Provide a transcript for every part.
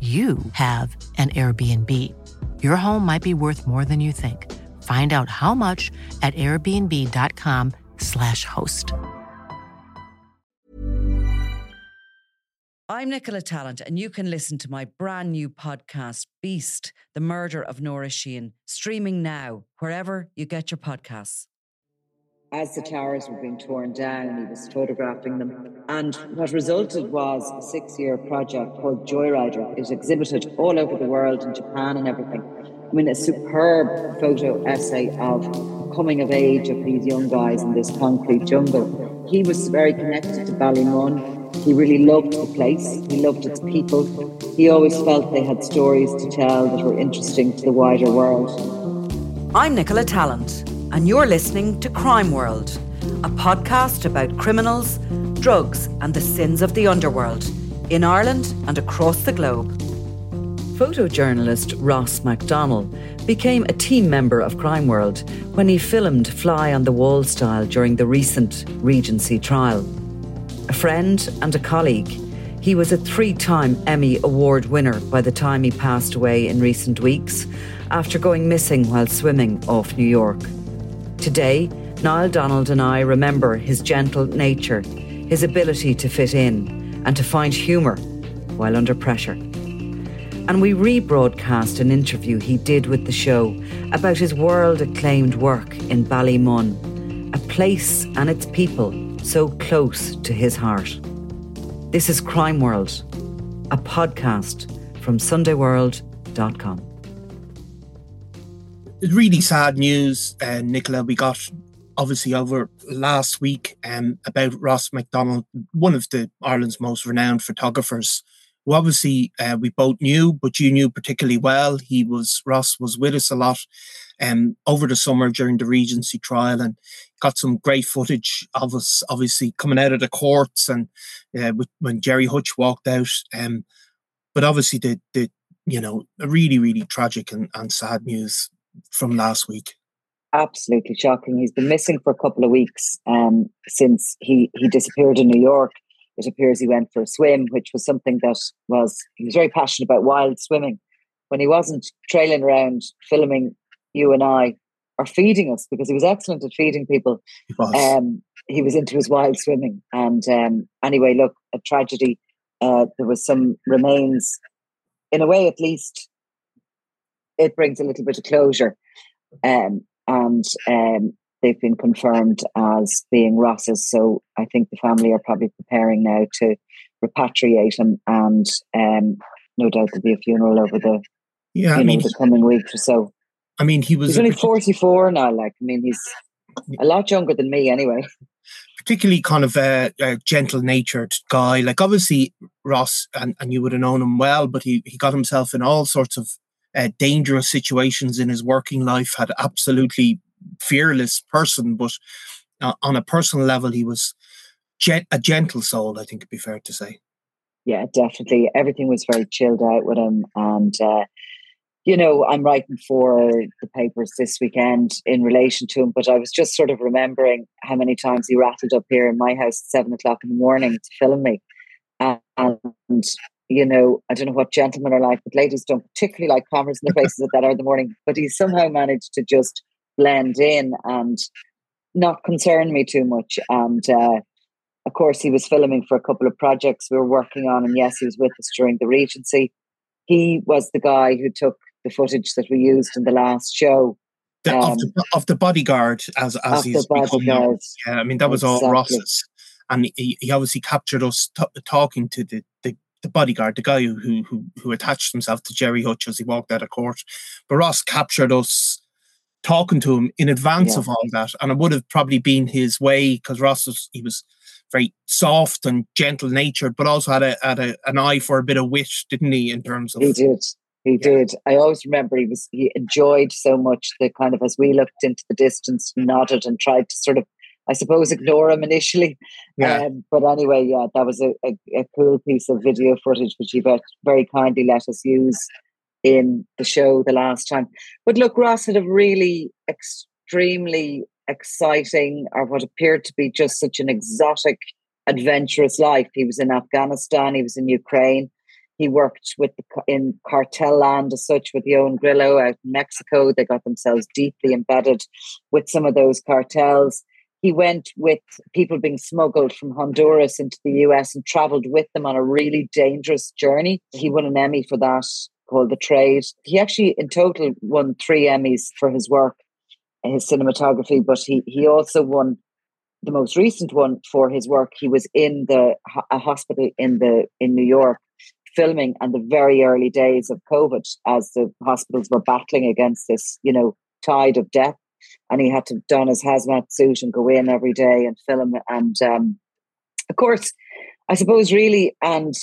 you have an Airbnb. Your home might be worth more than you think. Find out how much at airbnb.com/slash host. I'm Nicola Tallant, and you can listen to my brand new podcast, Beast The Murder of Nora Sheehan, streaming now, wherever you get your podcasts. As the towers were being torn down, he was photographing them. And what resulted was a six year project called Joyrider. It was exhibited all over the world, in Japan and everything. I mean, a superb photo essay of coming of age of these young guys in this concrete jungle. He was very connected to Ballymun. He really loved the place, he loved its people. He always felt they had stories to tell that were interesting to the wider world. I'm Nicola Tallant, and you're listening to Crime World, a podcast about criminals, drugs, and the sins of the underworld in Ireland and across the globe. Photojournalist Ross McDonnell became a team member of Crime World when he filmed Fly on the Wall style during the recent Regency trial. A friend and a colleague, he was a three time Emmy Award winner by the time he passed away in recent weeks after going missing while swimming off New York. Today, Niall Donald and I remember his gentle nature, his ability to fit in, and to find humour while under pressure. And we rebroadcast an interview he did with the show about his world acclaimed work in Ballymun, a place and its people so close to his heart. This is Crime World, a podcast from SundayWorld.com. really sad news, uh, Nicola. We got obviously over last week um, about Ross McDonnell, one of the Ireland's most renowned photographers. Who obviously uh, we both knew, but you knew particularly well. He was Ross was with us a lot um, over the summer during the Regency trial, and got some great footage of us, obviously coming out of the courts and uh, with, when Gerry Hutch walked out. Um, but obviously the the you know really really tragic and, and sad news from last week. Absolutely shocking. He's been missing for a couple of weeks um, since he, he disappeared in New York. It appears he went for a swim, which was something that was, he was very passionate about wild swimming. When he wasn't trailing around filming you and I or feeding us, because he was excellent at feeding people, He was. um, he was into his wild swimming. And um, anyway, look, a tragedy. Uh, there was some remains, in a way at least, it brings a little bit of closure. Um, and um, they've been confirmed as being Ross's. So I think the family are probably preparing now to repatriate him, and um, no doubt there'll be a funeral over the yeah, I you know the coming weeks or so. I mean, he was He's only forty four now. Like I mean, he's a lot younger than me anyway. particularly kind of a, a gentle natured guy. Like obviously Ross, and, and you would have known him well, but he, he got himself in all sorts of uh, dangerous situations in his working life. Had absolutely fearless person, but uh, on a personal level, he was gen- a gentle soul. I think it'd be fair to say. Yeah, definitely. Everything was very chilled out with him, and uh, you know, I'm writing for the papers this weekend in relation to him, but I was just sort of remembering how many times he rattled up here in my house at seven o'clock in the morning to film me. And, you know, I don't know what gentlemen are like, but ladies don't particularly like cameras in their faces at that hour of the morning. But he somehow managed to just blend in and not concern me too much. And uh, of course, he was filming for a couple of projects we were working on. And yes, he was with us during the Regency. He was the guy who took the footage that we used in the last show. The, um, of, the, of, the, bodyguard, as as he's become. Yeah, I mean that was exactly. all Ross's, and he, he obviously captured us t- talking to the, the the bodyguard, the guy who, who who attached himself to Gerry Hutch as he walked out of court. But Ross captured us talking to him in advance yeah. of all that, and it would have probably been his way because Ross was he was very soft and gentle natured, but also had a had a, an eye for a bit of wit, didn't he? In terms of he did, he did. I always remember he was he enjoyed so much the kind of as we looked into the distance, nodded and tried to sort of, I suppose, ignore him initially. Yeah. Um, but anyway, yeah, that was a, a, a, cool piece of video footage which he very kindly let us use in the show the last time. But look, Ross had a really extremely exciting, or what appeared to be just such an exotic, adventurous life. He was in Afghanistan. He was in Ukraine he worked with the, in cartel land as such with Ioan Grillo out in Mexico. They got themselves deeply embedded with some of those cartels. He went with people being smuggled from Honduras into the US and traveled with them on a really dangerous journey. He won an Emmy for that called The Trade. He actually, in total, won three Emmys for his work, his cinematography, but he, he also won the most recent one for his work. He was in the a hospital in the in New York filming and the very early days of COVID as the hospitals were battling against this, you know, tide of death. And he had to don his hazmat suit and go in every day and film. And um, of course, I suppose really, and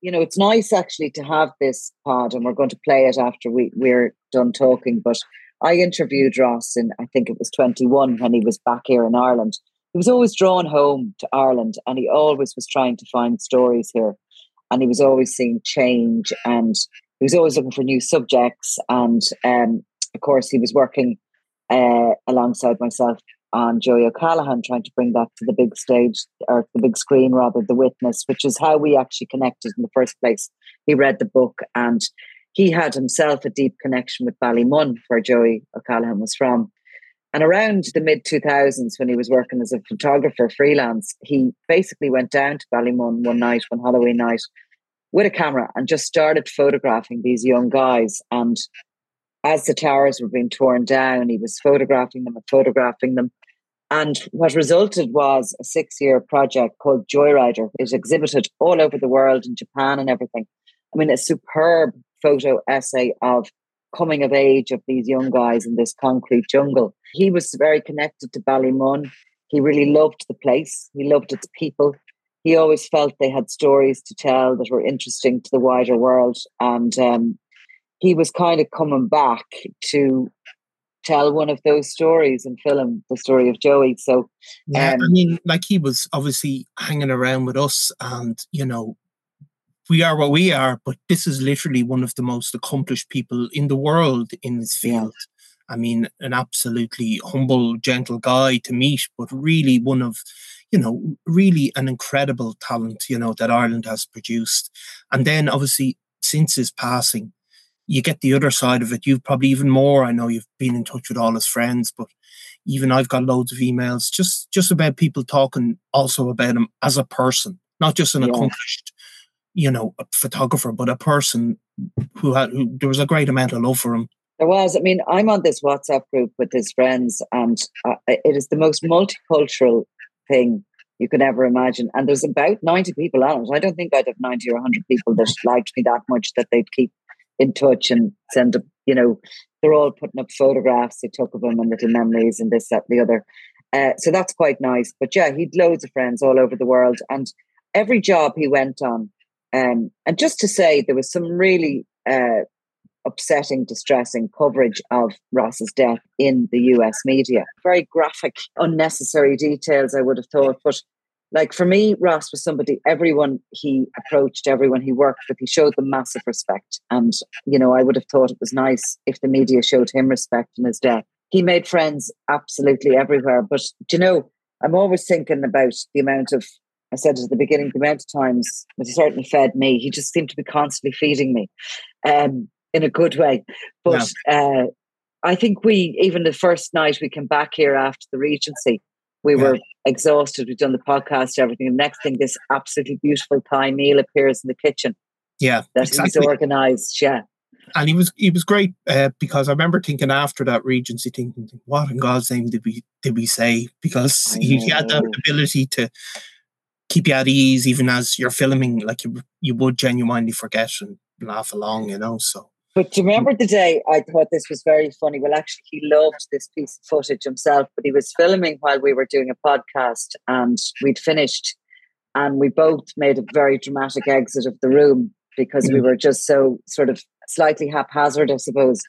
you know, it's nice actually to have this pod, and we're going to play it after we, we're done talking. But I interviewed Ross in I think it was 21 when he was back here in Ireland. He was always drawn home to Ireland and he always was trying to find stories here and he was always seeing change and he was always looking for new subjects and um, of course he was working uh, alongside myself on Joey O'Callaghan trying to bring that to the big stage or the big screen rather the witness which is how we actually connected in the first place he read the book and he had himself a deep connection with Ballymun where Joey O'Callaghan was from and around the mid 2000s, when he was working as a photographer freelance, he basically went down to Ballymun one night, one Halloween night, with a camera and just started photographing these young guys. And as the towers were being torn down, he was photographing them and photographing them. And what resulted was a six year project called Joyrider. It exhibited all over the world in Japan and everything. I mean, a superb photo essay of coming of age of these young guys in this concrete jungle. He was very connected to Ballymun. He really loved the place. He loved its people. He always felt they had stories to tell that were interesting to the wider world. And um, he was kind of coming back to tell one of those stories and film the story of Joey. So, yeah, um, I mean, like he was obviously hanging around with us, and you know, we are what we are, but this is literally one of the most accomplished people in the world in this field. Yeah. I mean, an absolutely humble, gentle guy to meet, but really one of, you know, really an incredible talent, you know, that Ireland has produced. And then obviously, since his passing, you get the other side of it. You've probably even more. I know you've been in touch with all his friends, but even I've got loads of emails just just about people talking also about him as a person, not just an yeah. accomplished you know, a photographer, but a person who had who, there was a great amount of love for him. There was. I mean, I'm on this WhatsApp group with his friends, and uh, it is the most multicultural thing you could ever imagine. And there's about 90 people on it. I don't think I'd have 90 or 100 people that liked me that much that they'd keep in touch and send, a, you know, they're all putting up photographs they took of him and little memories and this, that, and the other. Uh, so that's quite nice. But yeah, he'd loads of friends all over the world. And every job he went on, um, and just to say, there was some really uh, upsetting, distressing coverage of Ross's death in the US media. Very graphic, unnecessary details, I would have thought. But like for me, Ross was somebody, everyone he approached, everyone he worked with, he showed them massive respect. And, you know, I would have thought it was nice if the media showed him respect in his death. He made friends absolutely everywhere. But, you know, I'm always thinking about the amount of, I said at the beginning, the amount of times he certainly fed me. He just seemed to be constantly feeding me um, in a good way. But yeah. uh, I think we, even the first night we came back here after the Regency, we yeah. were exhausted. We've done the podcast, everything. The next thing, this absolutely beautiful Thai meal appears in the kitchen. Yeah, that exactly. he's organised. Yeah, and he was he was great uh, because I remember thinking after that Regency, thinking, what in God's name did we did we say? Because he, he, had that ability to keep you at ease, even as you're filming. Like you you would genuinely forget and laugh along, you know. So but do you remember the day I thought this was very funny? Well, actually, he loved this piece of footage himself, but he was filming while we were doing a podcast and we'd finished and we both made a very dramatic exit of the room because we mm. were just so sort of slightly haphazard, I suppose,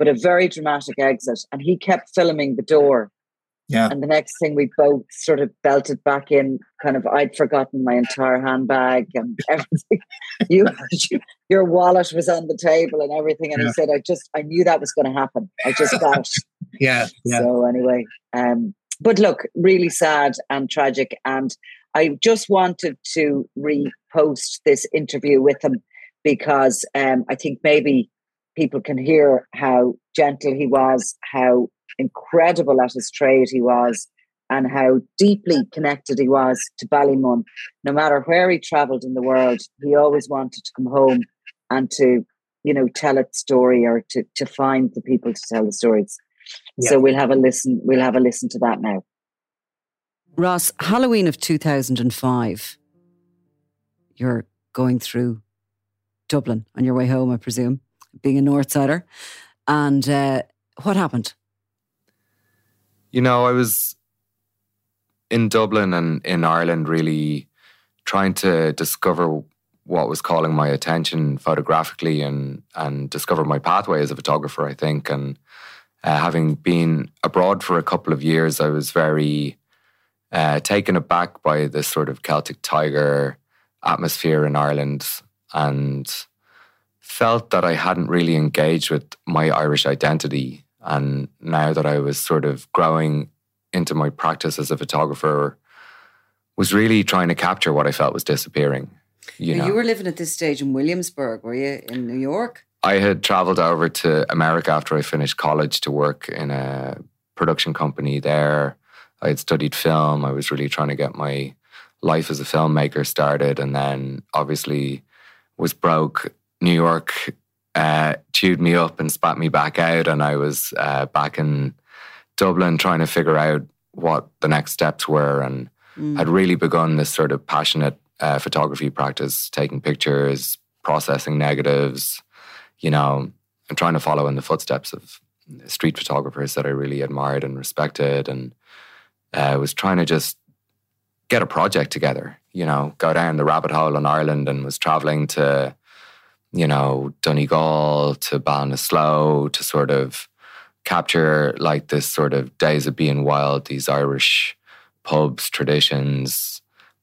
but a very dramatic exit. And he kept filming the door yeah. And the next thing we both sort of belted back in, kind of, I'd forgotten my entire handbag and everything. you, your wallet was on the table and everything. And yeah. he said, I just, I knew that was going to happen. I just got yeah, yeah. So anyway, um, but look, really sad and tragic. And I just wanted to repost this interview with him because um, I think maybe people can hear how gentle he was, how incredible at his trade he was and how deeply connected he was to Ballymun. No matter where he travelled in the world, he always wanted to come home and to, you know, tell its story or to, to find the people to tell the stories. Yeah. So we'll have a listen. We'll have a listen to that now. Ross, Halloween of 2005, you're going through Dublin on your way home, I presume, being a Northsider. And uh, what happened? You know, I was in Dublin and in Ireland really trying to discover what was calling my attention photographically and and discover my pathway as a photographer, I think. And uh, having been abroad for a couple of years, I was very uh, taken aback by this sort of Celtic tiger atmosphere in Ireland and felt that I hadn't really engaged with my Irish identity and now that I was sort of growing into my practice as a photographer, was really trying to capture what I felt was disappearing. You know, you were living at this stage in Williamsburg, were you in New York? I had traveled over to America after I finished college to work in a production company there. I had studied film. I was really trying to get my life as a filmmaker started, and then obviously was broke. New York uh, chewed me up and spat me back out. And I was uh, back in Dublin trying to figure out what the next steps were. And mm. I'd really begun this sort of passionate uh, photography practice, taking pictures, processing negatives, you know, and trying to follow in the footsteps of street photographers that I really admired and respected. And I uh, was trying to just get a project together, you know, go down the rabbit hole in Ireland and was traveling to you know, Donegal to Ballinasloe to sort of capture like this sort of days of being wild, these Irish pubs, traditions,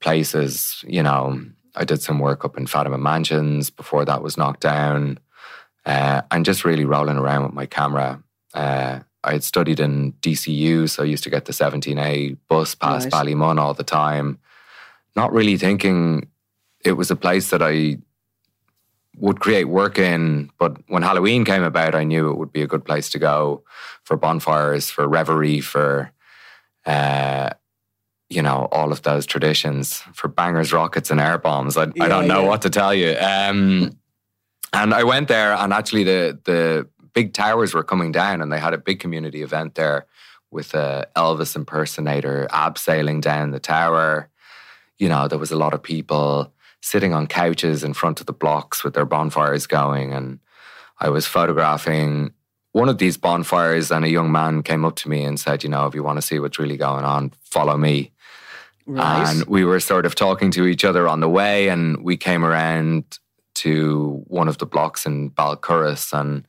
places. You know, I did some work up in Fatima Mansions before that was knocked down, uh, and just really rolling around with my camera. Uh, I had studied in DCU, so I used to get the 17A bus past right. Ballymun all the time, not really thinking it was a place that I would create work in. But when Halloween came about, I knew it would be a good place to go for bonfires, for reverie, for uh, you know all of those traditions, for bangers, rockets, and air bombs. I, yeah, I don't know yeah. what to tell you. Um, and I went there, and actually the the big towers were coming down, and they had a big community event there with a Elvis impersonator abseiling down the tower. You know, there was a lot of people sitting on couches in front of the blocks with their bonfires going. And I was photographing one of these bonfires, and a young man came up to me and said, You know, if you want to see what's really going on, follow me. Right. And we were sort of talking to each other on the way, and we came around to one of the blocks in Balcurris, and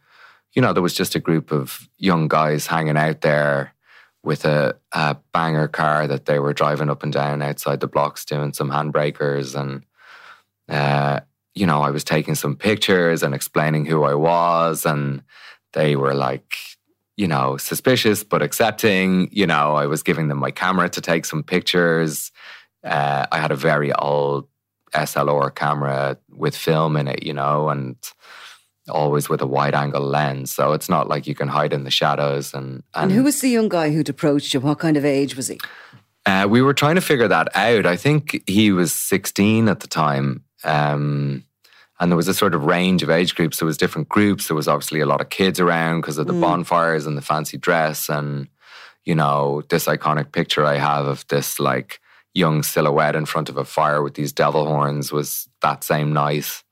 you know, there was just a group of young guys hanging out there with a, a banger car that they were driving up and down outside the blocks doing some handbrakers and uh, you know, I was taking some pictures and explaining who I was, and they were like, you know, suspicious but accepting. You know, I was giving them my camera to take some pictures. Uh, I had a very old SLR camera with film in it, you know, and always with a wide angle lens. So it's not like you can hide in the shadows. And, and, and who was the young guy who'd approached you? What kind of age was he? Uh, we were trying to figure that out. I think he was 16 at the time. Um, and there was a sort of range of age groups. There was different groups. There was obviously a lot of kids around because of the mm. bonfires and the fancy dress. And, you know, this iconic picture I have of this like young silhouette in front of a fire with these devil horns was that same night.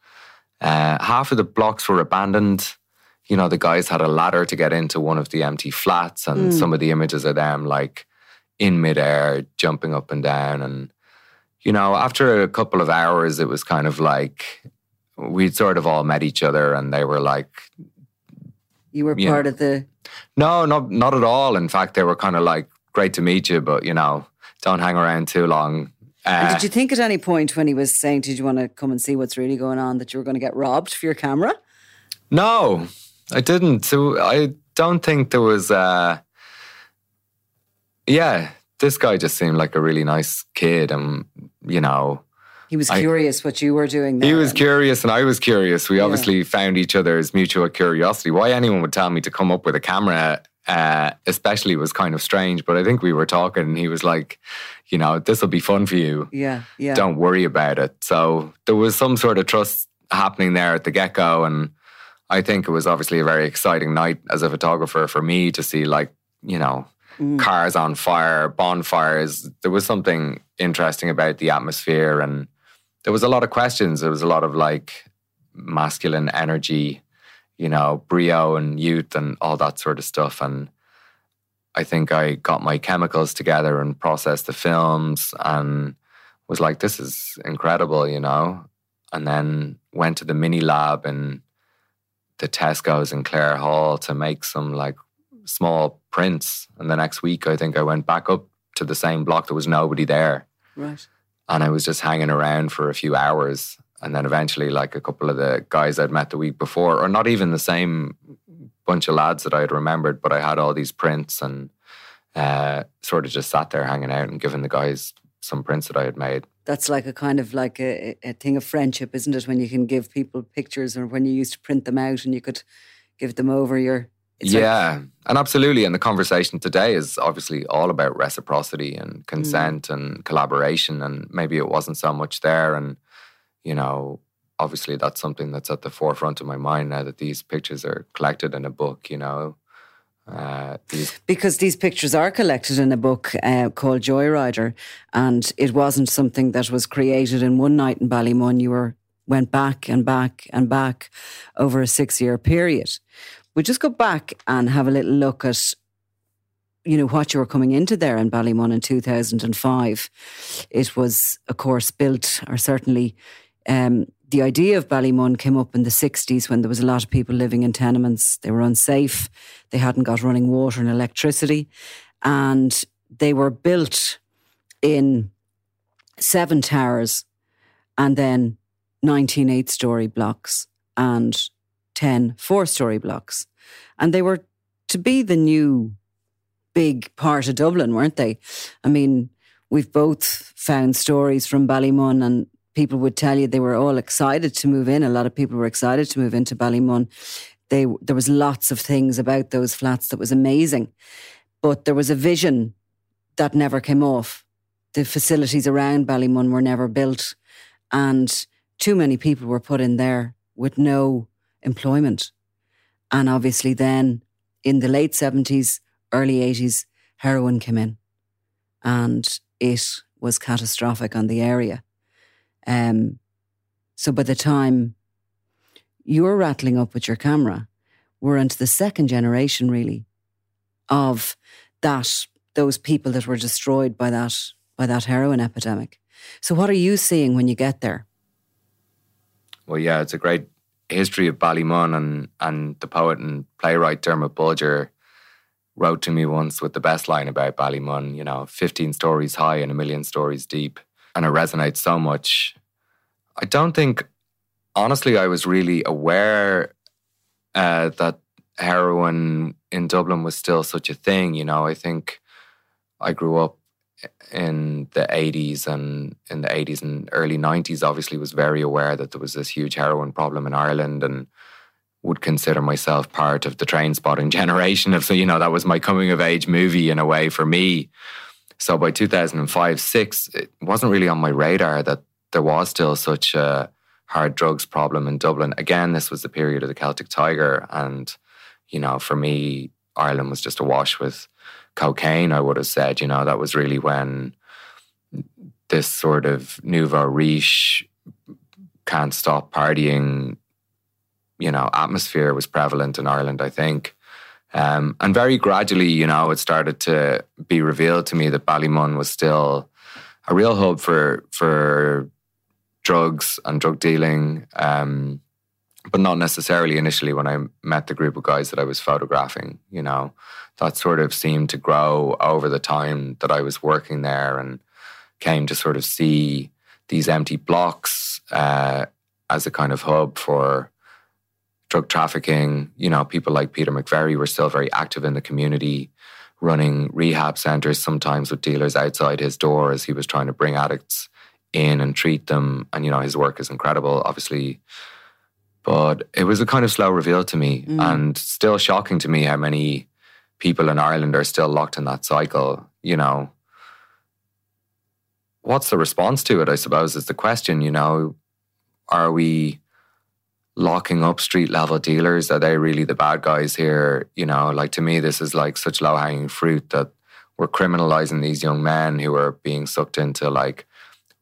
Uh, half of the blocks were abandoned. You know, the guys had a ladder to get into one of the empty flats, and mm. some of the images of them like in midair, jumping up and down. And, you know, after a couple of hours, it was kind of like we'd sort of all met each other and they were like you were part know, of the no not not at all. In fact they were kind of like great to meet you but you know don't hang around too long. Uh, did you think at any point when he was saying did you want to come and see what's really going on that you were going to get robbed for your camera? No i didn't. So i don't think there was uh yeah this guy just seemed like a really nice kid and you know he was curious I, what you were doing. There. He was curious, and I was curious. We yeah. obviously found each other's mutual curiosity. Why anyone would tell me to come up with a camera, uh, especially, was kind of strange. But I think we were talking, and he was like, "You know, this will be fun for you. Yeah, yeah. Don't worry about it." So there was some sort of trust happening there at the get go, and I think it was obviously a very exciting night as a photographer for me to see, like, you know, Mm. cars on fire, bonfires. There was something interesting about the atmosphere and there was a lot of questions. There was a lot of like masculine energy, you know, brio and youth and all that sort of stuff. And I think I got my chemicals together and processed the films and was like, this is incredible, you know. And then went to the mini lab in the Tesco's in Clare Hall to make some like small prints. And the next week, I think I went back up to the same block. There was nobody there. Right. And I was just hanging around for a few hours. And then eventually, like a couple of the guys I'd met the week before, or not even the same bunch of lads that I had remembered, but I had all these prints and uh, sort of just sat there hanging out and giving the guys some prints that I had made. That's like a kind of like a, a thing of friendship, isn't it? When you can give people pictures or when you used to print them out and you could give them over your yeah, like, and absolutely. And the conversation today is obviously all about reciprocity and consent mm. and collaboration. And maybe it wasn't so much there. And, you know, obviously that's something that's at the forefront of my mind now that these pictures are collected in a book, you know. Uh, these because these pictures are collected in a book uh, called Joyrider, and it wasn't something that was created in one night in Ballymun. You were went back and back and back over a six year period we just go back and have a little look at you know what you were coming into there in Ballymun in 2005. It was, of course, built, or certainly um, the idea of Ballymun came up in the 60s when there was a lot of people living in tenements. They were unsafe. They hadn't got running water and electricity. And they were built in seven towers and then 19 eight story blocks. And 10 four story blocks. And they were to be the new big part of Dublin, weren't they? I mean, we've both found stories from Ballymun and people would tell you they were all excited to move in. A lot of people were excited to move into Ballymun. They, there was lots of things about those flats that was amazing. But there was a vision that never came off. The facilities around Ballymun were never built. And too many people were put in there with no employment. And obviously, then in the late 70s, early 80s, heroin came in and it was catastrophic on the area. Um, so by the time you're rattling up with your camera, we're into the second generation, really, of that those people that were destroyed by that by that heroin epidemic. So, what are you seeing when you get there? Well, yeah, it's a great history of Ballymun and and the poet and playwright Dermot Bolger wrote to me once with the best line about Ballymun, you know, 15 stories high and a million stories deep. And it resonates so much. I don't think, honestly, I was really aware uh, that heroin in Dublin was still such a thing. You know, I think I grew up in the 80s and in the 80s and early 90s obviously was very aware that there was this huge heroin problem in Ireland and would consider myself part of the train spotting generation of so you know that was my coming of age movie in a way for me. So by 2005 6 it wasn't really on my radar that there was still such a hard drugs problem in Dublin. Again this was the period of the Celtic Tiger and you know for me Ireland was just awash with cocaine I would have said you know that was really when this sort of nouveau riche can't stop partying you know, atmosphere was prevalent in Ireland, I think. Um, and very gradually, you know, it started to be revealed to me that Ballymun was still a real hub for for drugs and drug dealing, um, but not necessarily initially when I met the group of guys that I was photographing. You know, that sort of seemed to grow over the time that I was working there, and came to sort of see these empty blocks uh, as a kind of hub for drug trafficking. You know, people like Peter McVerry were still very active in the community, running rehab centers, sometimes with dealers outside his door as he was trying to bring addicts in and treat them. And, you know, his work is incredible, obviously. But it was a kind of slow reveal to me mm. and still shocking to me how many people in Ireland are still locked in that cycle, you know. What's the response to it, I suppose, is the question, you know. Are we locking up street level dealers? Are they really the bad guys here? You know, like to me, this is like such low hanging fruit that we're criminalizing these young men who are being sucked into like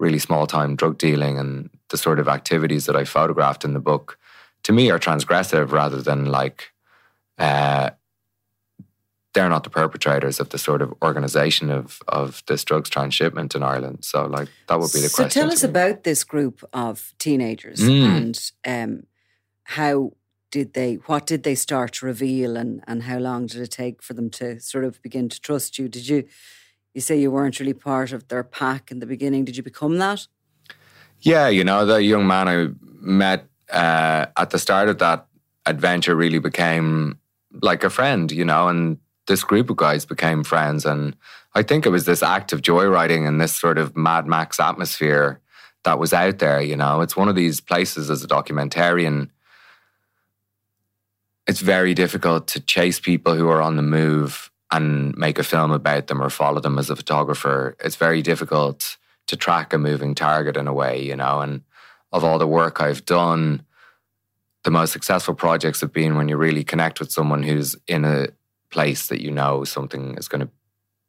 really small time drug dealing and the sort of activities that I photographed in the book to me are transgressive rather than like uh, they're not the perpetrators of the sort of organization of of this drugs transshipment in Ireland. So like that would be the so question. So tell us about this group of teenagers mm. and um, how did they what did they start to reveal and and how long did it take for them to sort of begin to trust you did you you say you weren't really part of their pack in the beginning did you become that yeah you know the young man i met uh, at the start of that adventure really became like a friend you know and this group of guys became friends and i think it was this act of joyriding and this sort of mad max atmosphere that was out there you know it's one of these places as a documentarian it's very difficult to chase people who are on the move and make a film about them or follow them as a photographer. It's very difficult to track a moving target in a way, you know. And of all the work I've done, the most successful projects have been when you really connect with someone who's in a place that you know something is going to,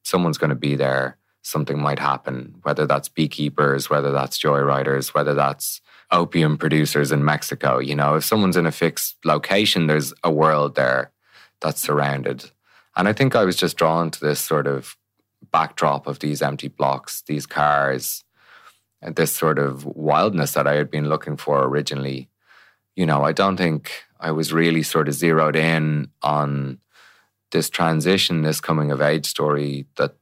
someone's going to be there, something might happen, whether that's beekeepers, whether that's joyriders, whether that's opium producers in Mexico. You know, if someone's in a fixed location, there's a world there that's surrounded. And I think I was just drawn to this sort of backdrop of these empty blocks, these cars, and this sort of wildness that I had been looking for originally. You know, I don't think I was really sort of zeroed in on this transition, this coming of age story that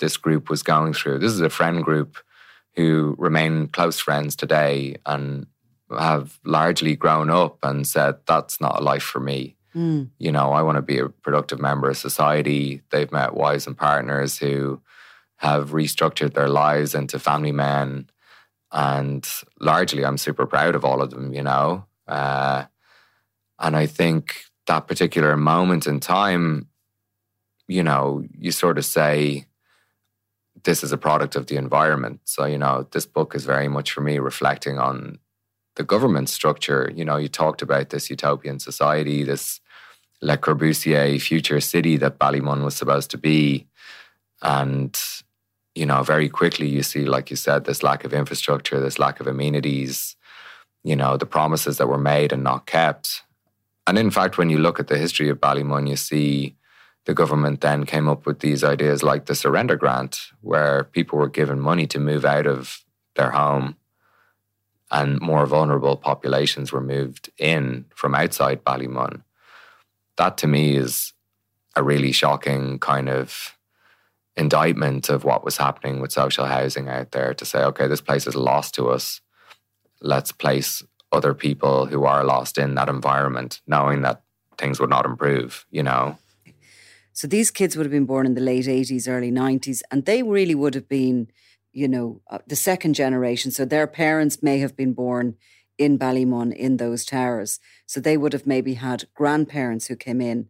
this group was going through. This is a friend group who remain close friends today and have largely grown up and said, that's not a life for me. Mm. You know, I want to be a productive member of society. They've met wives and partners who have restructured their lives into family men. And largely, I'm super proud of all of them, you know. Uh, and I think that particular moment in time, you know, you sort of say, this is a product of the environment. So, you know, this book is very much for me reflecting on the government structure. You know, you talked about this utopian society, this Le Corbusier future city that Ballymun was supposed to be. And, you know, very quickly you see, like you said, this lack of infrastructure, this lack of amenities, you know, the promises that were made and not kept. And in fact, when you look at the history of Ballymun, you see the government then came up with these ideas like the surrender grant, where people were given money to move out of their home and more vulnerable populations were moved in from outside Ballymun. That to me is a really shocking kind of indictment of what was happening with social housing out there to say, okay, this place is lost to us. Let's place other people who are lost in that environment, knowing that things would not improve, you know. So these kids would have been born in the late 80s, early 90s, and they really would have been, you know, uh, the second generation. So their parents may have been born in Ballymun in those towers. So they would have maybe had grandparents who came in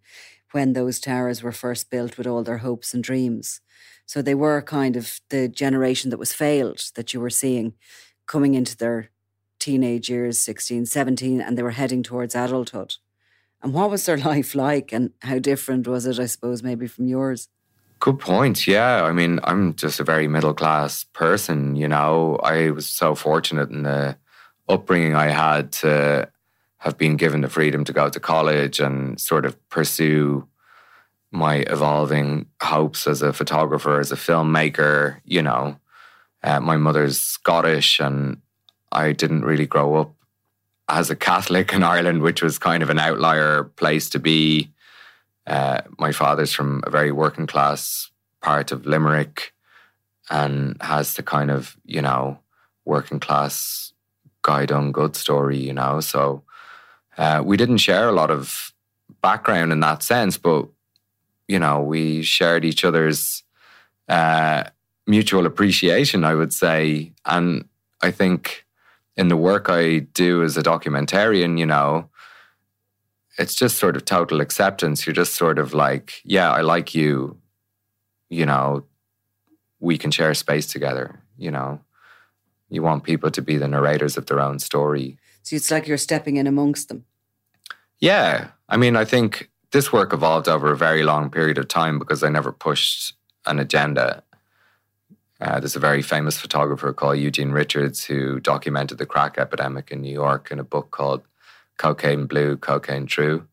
when those towers were first built with all their hopes and dreams. So they were kind of the generation that was failed that you were seeing coming into their teenage years, 16, 17, and they were heading towards adulthood. And what was their life like and how different was it, I suppose, maybe from yours? Good point. Yeah. I mean, I'm just a very middle class person, you know. I was so fortunate in the upbringing I had to have been given the freedom to go to college and sort of pursue my evolving hopes as a photographer, as a filmmaker. You know, uh, my mother's Scottish, and I didn't really grow up as a Catholic in Ireland, which was kind of an outlier place to be. Uh, my father's from a very working class part of Limerick and has the kind of, you know, working class guy done good story, you know. So uh, we didn't share a lot of background in that sense, but you know, we shared each other's uh, mutual appreciation, I would say. And I think in the work I do as a documentarian, you know, it's just sort of total acceptance. You're just sort of like, yeah, I like you, you know, we can share space together, you know. You want people to be the narrators of their own story. So it's like you're stepping in amongst them. Yeah. I mean, I think this work evolved over a very long period of time because I never pushed an agenda. Uh, there's a very famous photographer called Eugene Richards who documented the crack epidemic in New York in a book called Cocaine Blue, Cocaine True.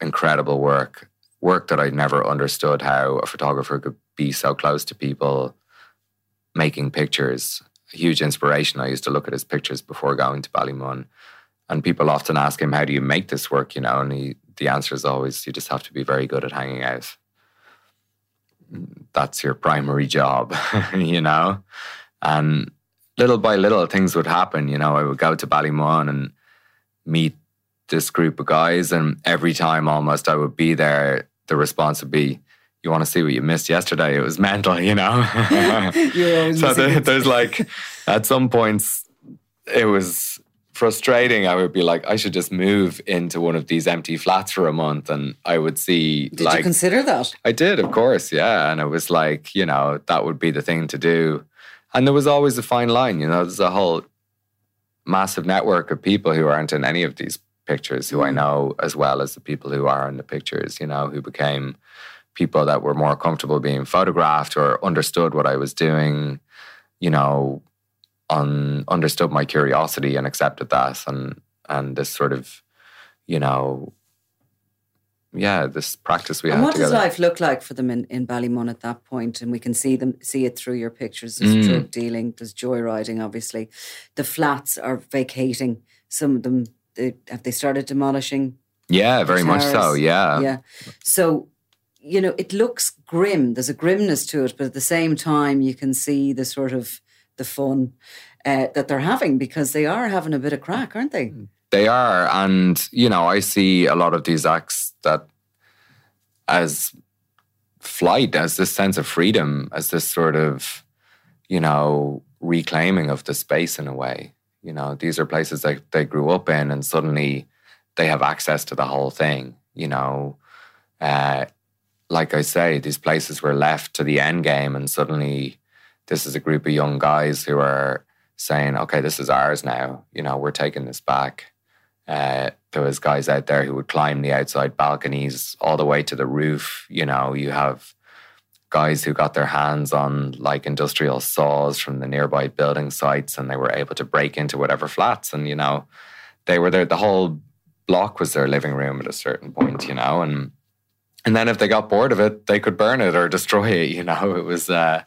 Incredible work. Work that I never understood how a photographer could be so close to people making pictures. A huge inspiration. I used to look at his pictures before going to Ballymun. And people often ask him, How do you make this work? You know, and he the answer is always you just have to be very good at hanging out. That's your primary job, you know? And little by little, things would happen. You know, I would go to Ballymun and meet this group of guys, and every time almost I would be there, the response would be, you want to see what you missed yesterday? It was mental, you know? so there, there's like, at some points, it was frustrating. I would be like, I should just move into one of these empty flats for a month, and I would see. Did like, you consider that? I did, of course, yeah. And it was like, you know, that would be the thing to do. And there was always a fine line, you know. There's a whole massive network of people who aren't in any of these pictures who I mm. know as well as the people who are in the pictures, you know, who became people that were more comfortable being photographed or understood what I was doing, you know, un, understood my curiosity and accepted that. And and this sort of you know yeah this practice we and had what together. does life look like for them in, in Ballymun at that point? And we can see them see it through your pictures. There's mm. drug dealing there's joyriding obviously. The flats are vacating. Some of them they, have they started demolishing? Yeah very much so yeah. Yeah. So you know it looks grim. There's a grimness to it but at the same time you can see the sort of the fun uh, that they're having because they are having a bit of craic, aren't they? They are. And, you know, I see a lot of these acts that as flight, as this sense of freedom, as this sort of, you know, reclaiming of the space in a way. You know, these are places that they grew up in and suddenly they have access to the whole thing, you know. Uh, like I say, these places were left to the end game and suddenly this is a group of young guys who are saying, okay, this is ours now. You know, we're taking this back. Uh, there was guys out there who would climb the outside balconies all the way to the roof. You know, you have guys who got their hands on like industrial saws from the nearby building sites and they were able to break into whatever flats. And, you know, they were there, the whole block was their living room at a certain point, you know, and and then if they got bored of it, they could burn it or destroy it, you know. It was uh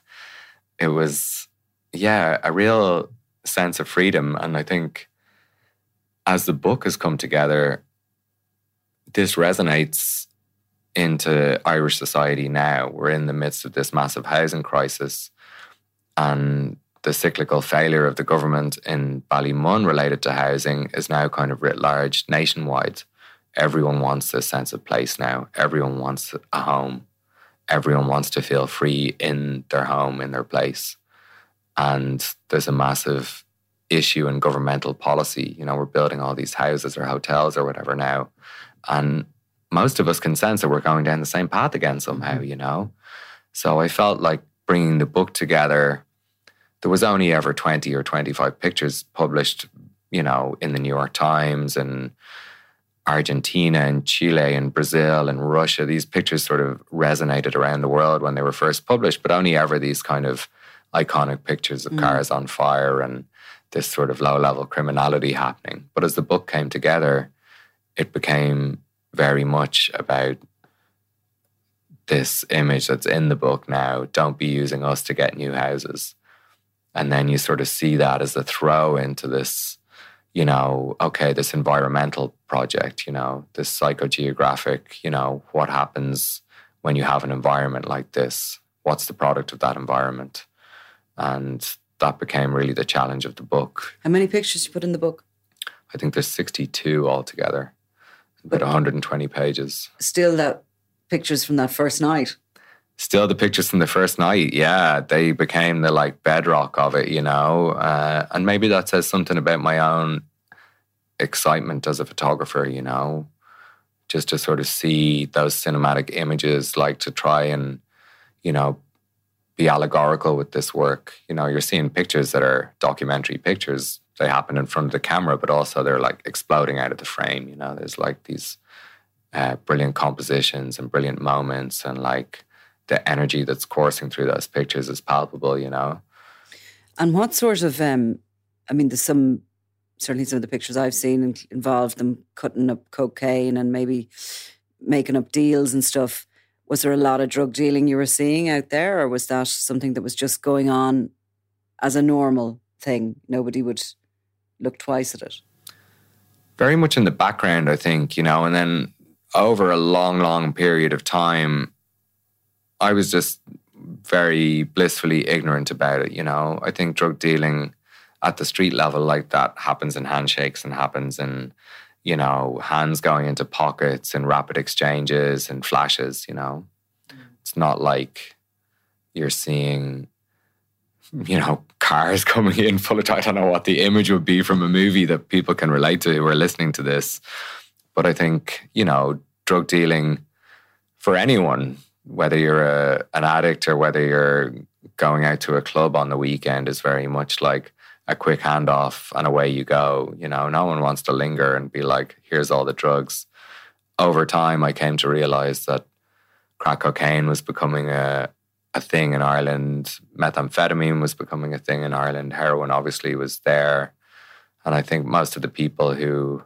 it was, yeah, a real sense of freedom. And I think as the book has come together, this resonates into Irish society now. We're in the midst of this massive housing crisis and the cyclical failure of the government in Ballymun related to housing is now kind of writ large nationwide. Everyone wants a sense of place now. Everyone wants a home. Everyone wants to feel free in their home, in their place. And there's a massive issue in governmental policy. You know, we're building all these houses or hotels or whatever now. And most of us can sense that we're going down the same path again somehow, you know? So I felt like bringing the book together, there was only ever 20 or 25 pictures published, you know, in the New York Times and Argentina and Chile and Brazil and Russia. These pictures sort of resonated around the world when they were first published, but only ever these kind of iconic pictures of mm. cars on fire and this sort of low level criminality happening. But as the book came together, it became very much about this image that's in the book now. Don't be using us to get new houses. And then you sort of see that as a throw into this, you know, okay, this environmental project, you know, this psychogeographic, you know, what happens when you have an environment like this? What's the product of that environment? And that became really the challenge of the book. How many pictures you put in the book? I think there's 62 altogether, about 120 pages. Still, that pictures from that first night. Still, the pictures from the first night, yeah, they became the like bedrock of it, you know. Uh, and maybe that says something about my own excitement as a photographer, you know, just to sort of see those cinematic images, like to try and, you know, be allegorical with this work. You know, you're seeing pictures that are documentary pictures. They happen in front of the camera, but also they're like exploding out of the frame. You know, there's like these uh, brilliant compositions and brilliant moments, and like the energy that's coursing through those pictures is palpable. You know. And what sort of, um, I mean, there's some certainly some of the pictures I've seen involved them cutting up cocaine and maybe making up deals and stuff was there a lot of drug dealing you were seeing out there, or was that something that was just going on as a normal thing? Nobody would look twice at it. Very much in the background, I think, you know, and then over a long, long period of time, I was just very blissfully ignorant about it, you know. I think drug dealing at the street level like that happens in handshakes and happens in you know, hands going into pockets and rapid exchanges and flashes, you know. Mm. It's not like you're seeing, you know, cars coming in full of, I don't know what the image would be from a movie that people can relate to who are listening to this. But I think, you know, drug dealing for anyone, whether you're a, an addict or whether you're going out to a club on the weekend, is very much like a quick handoff and away you go. You know, no one wants to linger and be like, here's all the drugs. Over time, I came to realize that crack cocaine was becoming a, a thing in Ireland. Methamphetamine was becoming a thing in Ireland. Heroin obviously was there. And I think most of the people who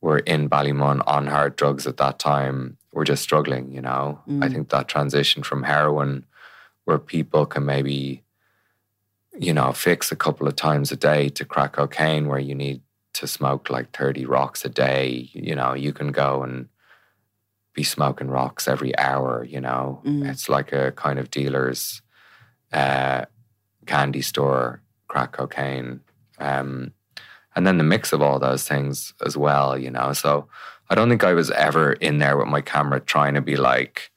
were in Ballymun on hard drugs at that time were just struggling, you know. Mm. I think that transition from heroin where people can maybe you know, fix a couple of times a day to crack cocaine where you need to smoke like 30 rocks a day, you know, you can go and be smoking rocks every hour, you know. Mm. It's like a kind of dealer's uh, candy store, crack cocaine. Um, and then the mix of all those things as well, you know. So I don't think I was ever in there with my camera trying to be like,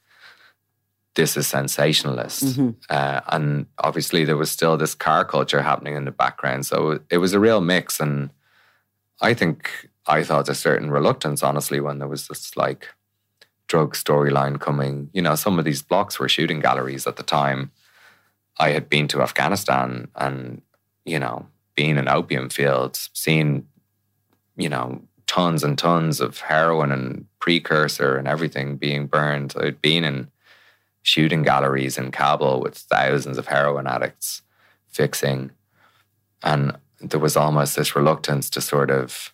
this is sensationalist. Mm-hmm. Uh, and obviously, there was still this car culture happening in the background. So it was a real mix. And I think I thought a certain reluctance, honestly, when there was this like drug storyline coming. You know, some of these blocks were shooting galleries at the time. I had been to Afghanistan and, you know, being in opium fields, seeing, you know, tons and tons of heroin and precursor and everything being burned. I'd been in shooting galleries in Kabul with thousands of heroin addicts fixing. And there was almost this reluctance to sort of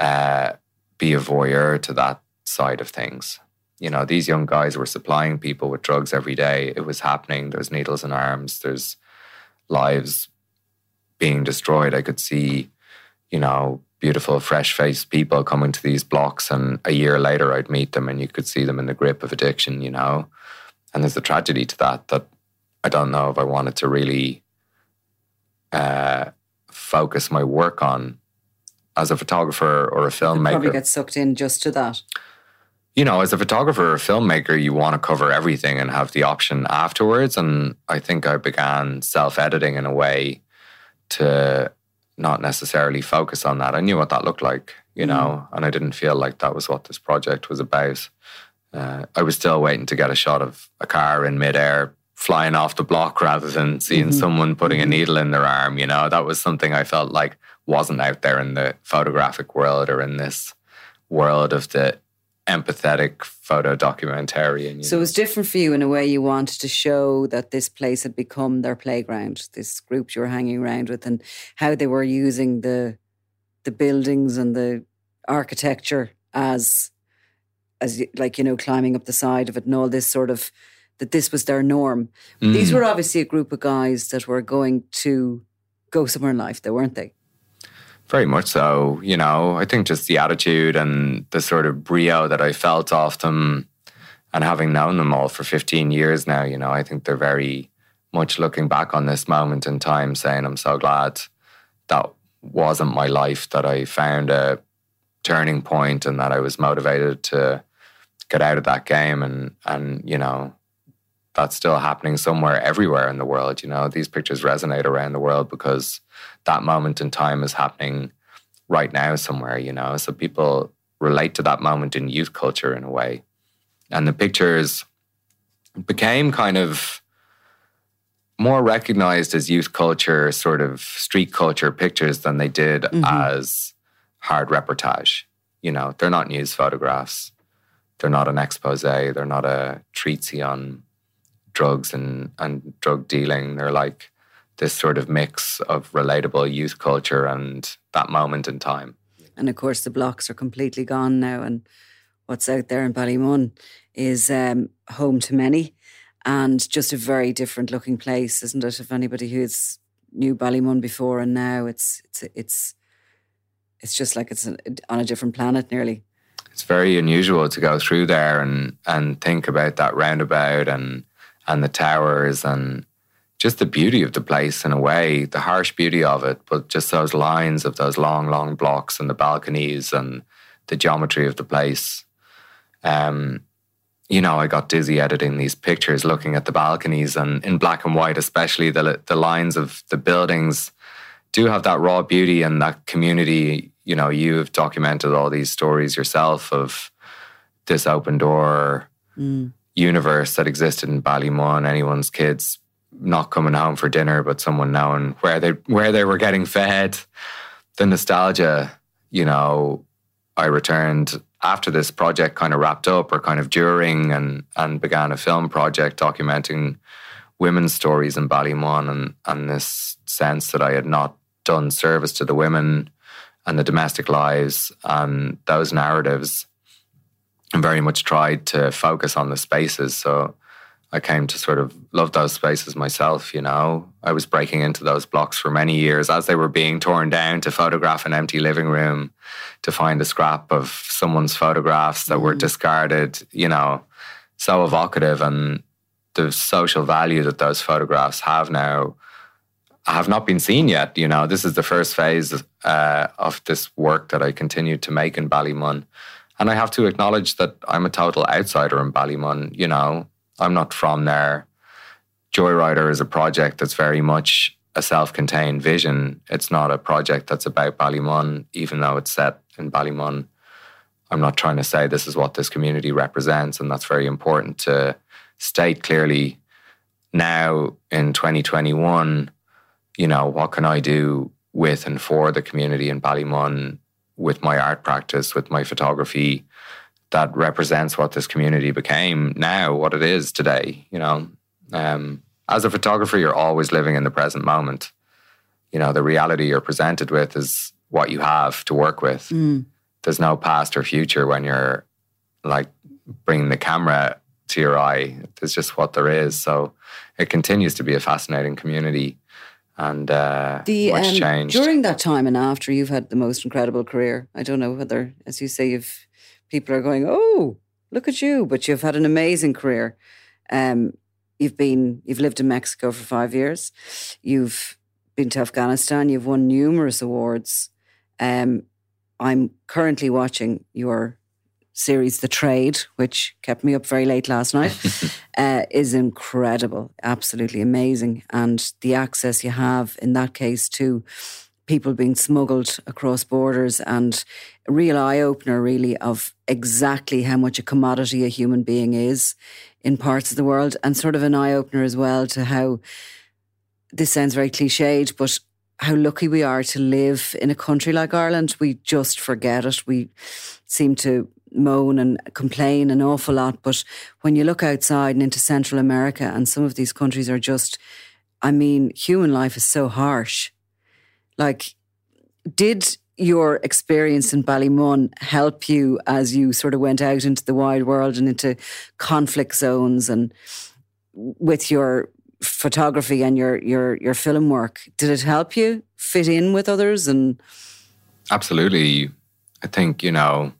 uh, be a voyeur to that side of things. You know, these young guys were supplying people with drugs every day. It was happening. There's needles in arms. There's lives being destroyed. I could see, you know, beautiful, fresh faced people coming to these blocks. And a year later, I'd meet them and you could see them in the grip of addiction, you know? And there's a tragedy to that, that I don't know if I wanted to really uh, focus my work on as a photographer or a filmmaker. Probably get sucked in just to that. You know, as a photographer or a filmmaker, you want to cover everything and have the option afterwards. And I think I began self editing in a way to not necessarily focus on that. I knew what that looked like, you mm. know, and I didn't feel like that was what this project was about. Uh, I was still waiting to get a shot of a car in midair flying off the block rather than seeing mm-hmm. someone putting a mm-hmm. needle in their arm. You know, that was something I felt like wasn't out there in the photographic world or in this world of the empathetic photo documentarian. So it was different for you in a way you wanted to show that this place had become their playground, this group you were hanging around with, and how they were using the the buildings and the architecture as as like you know climbing up the side of it and all this sort of that this was their norm. Mm. These were obviously a group of guys that were going to go somewhere in life, though, weren't they? Very much so. You know, I think just the attitude and the sort of brio that I felt off them and having known them all for 15 years now, you know, I think they're very much looking back on this moment in time saying, I'm so glad that wasn't my life, that I found a turning point and that I was motivated to get out of that game and and you know that's still happening somewhere everywhere in the world. You know, these pictures resonate around the world because that moment in time is happening right now somewhere, you know. So people relate to that moment in youth culture in a way. And the pictures became kind of more recognized as youth culture, sort of street culture pictures than they did mm-hmm. as hard reportage. You know, they're not news photographs. They're not an expose. They're not a treatise on drugs and, and drug dealing. They're like this sort of mix of relatable youth culture and that moment in time. And of course, the blocks are completely gone now. And what's out there in Ballymun is um, home to many and just a very different looking place, isn't it? If anybody who's knew Ballymun before and now, it's it's it's it's just like it's on a different planet nearly. It's very unusual to go through there and and think about that roundabout and and the towers and just the beauty of the place in a way, the harsh beauty of it, but just those lines of those long, long blocks and the balconies and the geometry of the place. Um, you know, I got dizzy editing these pictures, looking at the balconies and in black and white, especially the the lines of the buildings do have that raw beauty and that community. You know, you've documented all these stories yourself of this open door. Mm universe that existed in Ballymun. Anyone's kids not coming home for dinner, but someone knowing where they where they were getting fed. The nostalgia, you know, I returned after this project kind of wrapped up, or kind of during, and and began a film project documenting women's stories in Ballymun, and and this sense that I had not done service to the women and the domestic lives and those narratives and very much tried to focus on the spaces. So I came to sort of love those spaces myself, you know. I was breaking into those blocks for many years as they were being torn down to photograph an empty living room, to find a scrap of someone's photographs that mm. were discarded, you know, so evocative. And the social value that those photographs have now have not been seen yet. You know, this is the first phase uh, of this work that I continued to make in Ballymun. And I have to acknowledge that I'm a total outsider in Ballymun. You know, I'm not from there. Joyrider is a project that's very much a self contained vision. It's not a project that's about Ballymun, even though it's set in Ballymun. I'm not trying to say this is what this community represents, and that's very important to state clearly now in 2021. You know, what can I do with and for the community in Ballymun with my art practice, with my photography, that represents what this community became now, what it is today. You know, um, as a photographer, you're always living in the present moment. You know, the reality you're presented with is what you have to work with. Mm. There's no past or future when you're like bringing the camera to your eye. There's just what there is. So it continues to be a fascinating community. And uh, the, much um, changed. During that time and after, you've had the most incredible career. I don't know whether, as you say, if people are going, "Oh, look at you," but you've had an amazing career. Um, you've been, you've lived in Mexico for five years. You've been to Afghanistan. You've won numerous awards. Um, I'm currently watching your series, The Trade, which kept me up very late last night, uh, is incredible, absolutely amazing. And the access you have in that case to people being smuggled across borders and a real eye opener, really, of exactly how much a commodity a human being is in parts of the world, and sort of an eye opener as well to how this sounds very cliched, but how lucky we are to live in a country like Ireland. We just forget it. We seem to moan and complain an awful lot. But when you look outside and into Central America, and some of these countries are just, I mean, human life is so harsh. Like, did your experience in Ballymun help you as you sort of went out into the wide world and into conflict zones and with your photography and your your your film work did it help you fit in with others and absolutely i think you know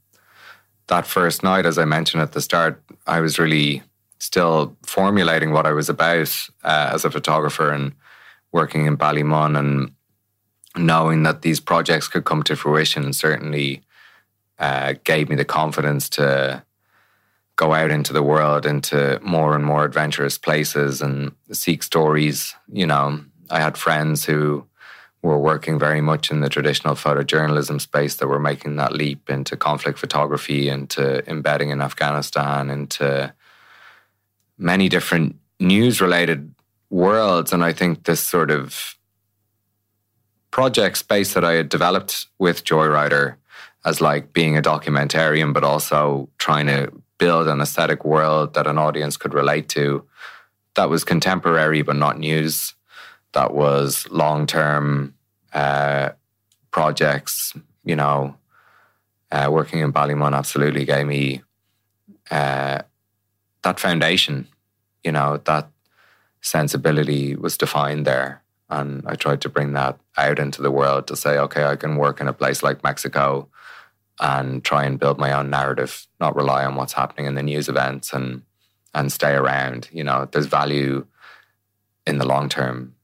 that first night, as I mentioned at the start, I was really still formulating what I was about uh, as a photographer and working in Ballymun and knowing that these projects could come to fruition certainly uh, gave me the confidence to go out into the world, into more and more adventurous places and seek stories. You know, I had friends who were working very much in the traditional photojournalism space that were making that leap into conflict photography, into embedding in Afghanistan, into many different news related worlds. And I think this sort of project space that I had developed with Joyrider as like being a documentarian, but also trying to build an aesthetic world that an audience could relate to that was contemporary but not news that was long term uh, projects, you know, uh, working in Ballymun absolutely gave me uh, that foundation, you know, that sensibility was defined there. And I tried to bring that out into the world to say, okay, I can work in a place like Mexico and try and build my own narrative, not rely on what's happening in the news events and and stay around. You know, there's value in the long term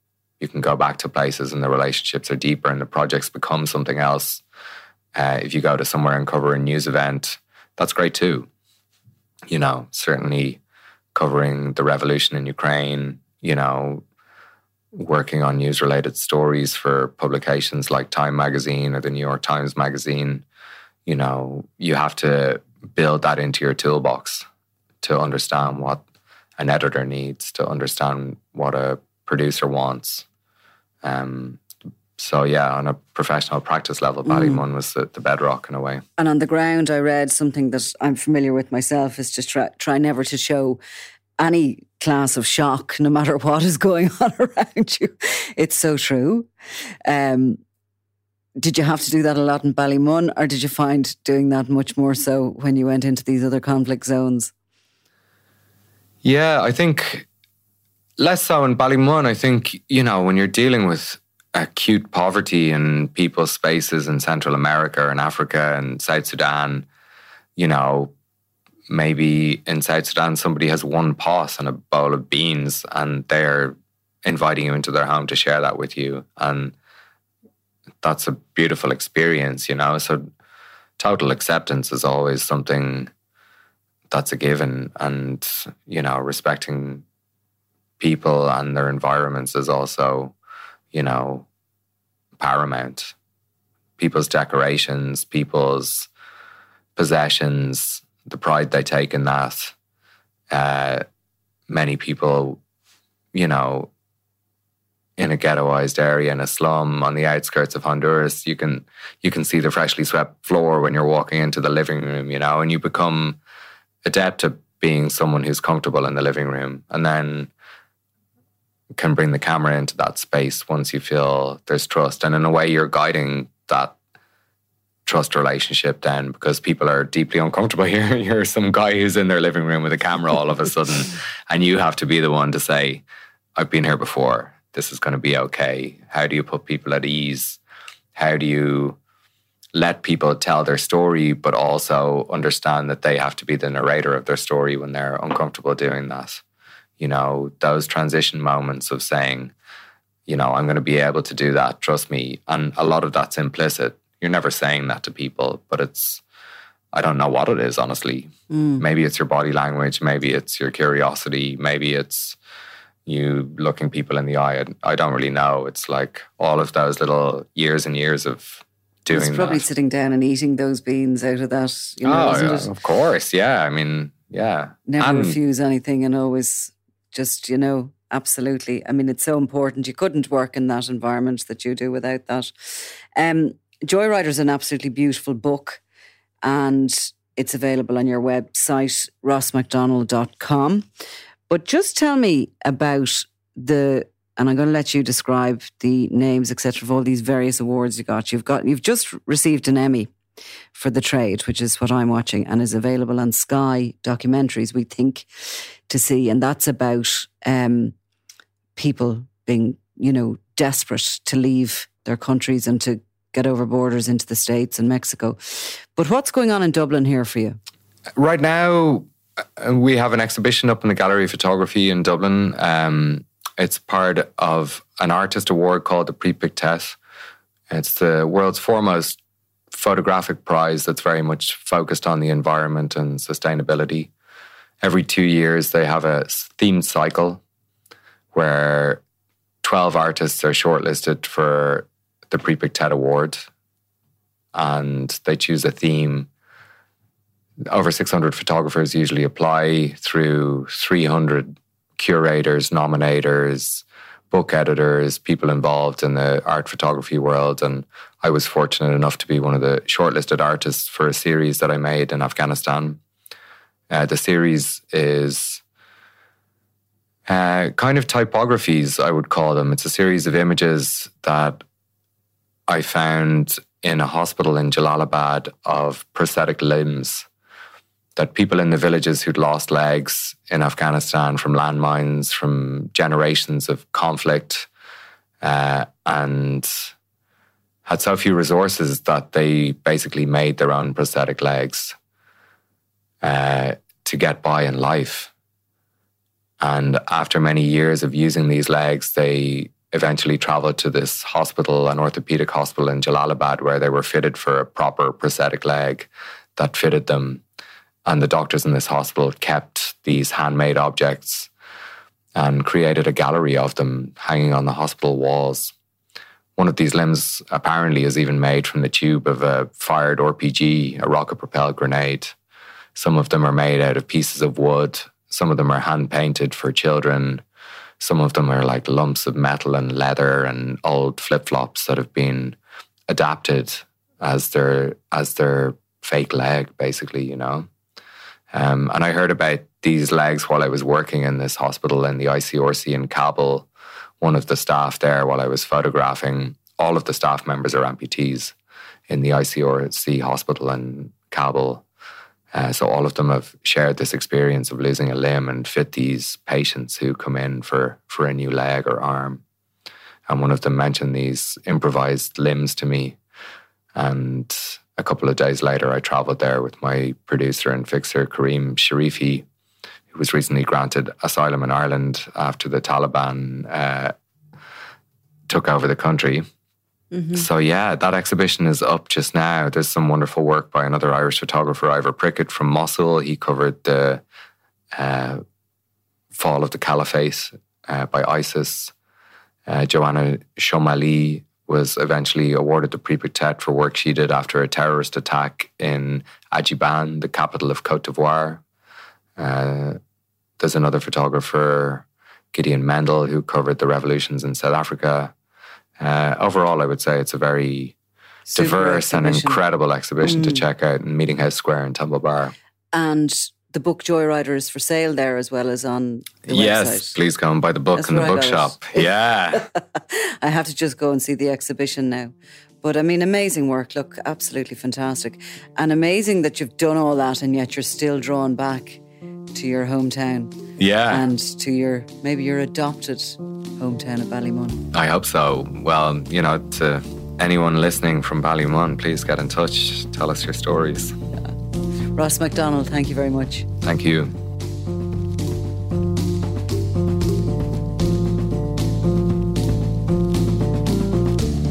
you can go back to places and the relationships are deeper and the projects become something else. Uh, if you go to somewhere and cover a news event, that's great too. You know, certainly covering the revolution in Ukraine, you know, working on news related stories for publications like Time Magazine or the New York Times Magazine, you know, you have to build that into your toolbox to understand what an editor needs, to understand what a producer wants. Um, so yeah, on a professional practice level, Ballymun mm. was the, the, bedrock in a way. And on the ground, I read something that I'm familiar with myself is to try, try never to show any class of shock, no matter what is going on around you. It's so true. Um, did you have to do that a lot in Ballymun, or did you find doing that much more so when you went into these other conflict zones? Yeah, I think less so in Ballymun. I think, you know, when you're dealing with acute poverty in people's spaces in Central America and Africa and South Sudan, you know, maybe in South Sudan somebody has one pot and a bowl of beans and they're inviting you into their home to share that with you. And that's a beautiful experience, you know. So total acceptance is always something that's a given and, you know, respecting people and their environments is also, you know, paramount. People's decorations, people's possessions, the pride they take in that. Uh, many people, you know, in a ghettoized area in a slum on the outskirts of Honduras, you can you can see the freshly swept floor when you're walking into the living room, you know, and you become adept at being someone who's comfortable in the living room. And then can bring the camera into that space once you feel there's trust. And in a way, you're guiding that trust relationship then because people are deeply uncomfortable here. You're some guy who's in their living room with a camera all of a sudden, and you have to be the one to say, I've been here before. this is going to be okay? How do you put people at ease? How do you let people tell their story, but also understand that they have to be the narrator of their story when they're uncomfortable doing that? You know, those transition moments of saying, you know, I'm going to be able to do that, trust me. And a lot of that's implicit. You're never saying that to people, but it's, I don't know what it is, honestly. Mm. Maybe it's your body language, maybe it's your curiosity, maybe it's you looking people in the eye. I don't really know. It's like all of those little years and years of doing it's probably that. sitting down and eating those beans out of that. You know, oh, yeah, of course. Yeah. I mean, yeah. Never and, refuse anything and always just, you know, absolutely. I mean, it's so important. You couldn't work in that environment that you do without that. Um, Joyrider is an absolutely beautiful book and it's available on your website, rossmcdonnell.com. But just tell me about the, and I'm going to let you describe the names, etc., of all these various awards you got. You've got, you've just received an Emmy for the trade, which is what I'm watching and is available on Sky documentaries, we think, to see. And that's about um, people being, you know, desperate to leave their countries and to get over borders into the States and Mexico. But what's going on in Dublin here for you? Right now, uh, we have an exhibition up in the Gallery of Photography in Dublin. Um, it's part of an artist award called the Prix Pictet. It's the world's foremost photographic prize that's very much focused on the environment and sustainability. Every two years, they have a themed cycle where 12 artists are shortlisted for the Prix Pictet Award. And they choose a theme. Over 600 photographers usually apply through 300 curators, nominators, book editors, people involved in the art photography world. And I was fortunate enough to be one of the shortlisted artists for a series that I made in Afghanistan. Uh, the series is uh, kind of typographies, I would call them. It's a series of images that I found in a hospital in Jalalabad of prosthetic limbs that people in the villages who'd lost legs in Afghanistan from landmines, from generations of conflict, uh, and had so few resources that they basically made their own prosthetic legs uh, to get by in life. And after many years of using these legs, they eventually traveled to this hospital, an orthopedic hospital in Jalalabad, where they were fitted for a proper prosthetic leg that fitted them. And the doctors in this hospital kept these handmade objects and created a gallery of them hanging on the hospital walls. One of these limbs apparently is even made from the tube of a fired RPG, a rocket propelled grenade. Some of them are made out of pieces of wood some of them are hand painted for children. Some of them are like lumps of metal and leather and old flip flops that have been adapted as their as their fake leg, basically. You know. Um, and I heard about these legs while I was working in this hospital in the ICRC in Kabul. One of the staff there, while I was photographing, all of the staff members are amputees in the ICRC hospital in Kabul. Uh, so all of them have shared this experience of losing a limb and fit these patients who come in for for a new leg or arm. And one of them mentioned these improvised limbs to me. And a couple of days later, I traveled there with my producer and fixer, Kareem Sharifi, who was recently granted asylum in Ireland after the Taliban uh, took over the country. Mm-hmm. So yeah, that exhibition is up just now. There's some wonderful work by another Irish photographer, Ivor Prickett from Mosul. He covered the uh, fall of the caliphate uh, by ISIS. Uh, Joana Choumali was eventually awarded the Prix Pictet for work she did after a terrorist attack in Adjiban, the capital of Cote d'Ivoire. Uh, there's another photographer, Gideon Mendel, who covered the revolutions in South Africa. Uh, overall, I would say it's a very Super diverse exhibition. and incredible exhibition mm. to check out in Meeting House Square in Temple Bar. And the book Joyrider is for sale there as well as on the yes, website. please come buy the book That's in the bookshop. Yeah. I have to just go and see the exhibition now. But I mean, amazing work. Look, absolutely fantastic. And amazing that you've done all that and yet you're still drawn back to your hometown. Yeah. And to your maybe your adopted hometown of Ballymun. I hope so. Well, you know, to anyone listening from Ballymun, please get in touch. Tell us your stories. Ross McDonnell, thank you very much. Thank you.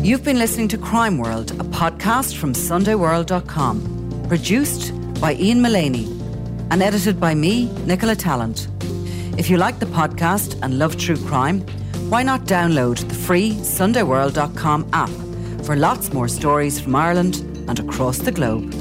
You've been listening to Crime World, a podcast from SundayWorld.com, produced by Ian Mullaney and edited by me, Nicola Tallant. If you like the podcast and love true crime, why not download the free SundayWorld.com app for lots more stories from Ireland and across the globe.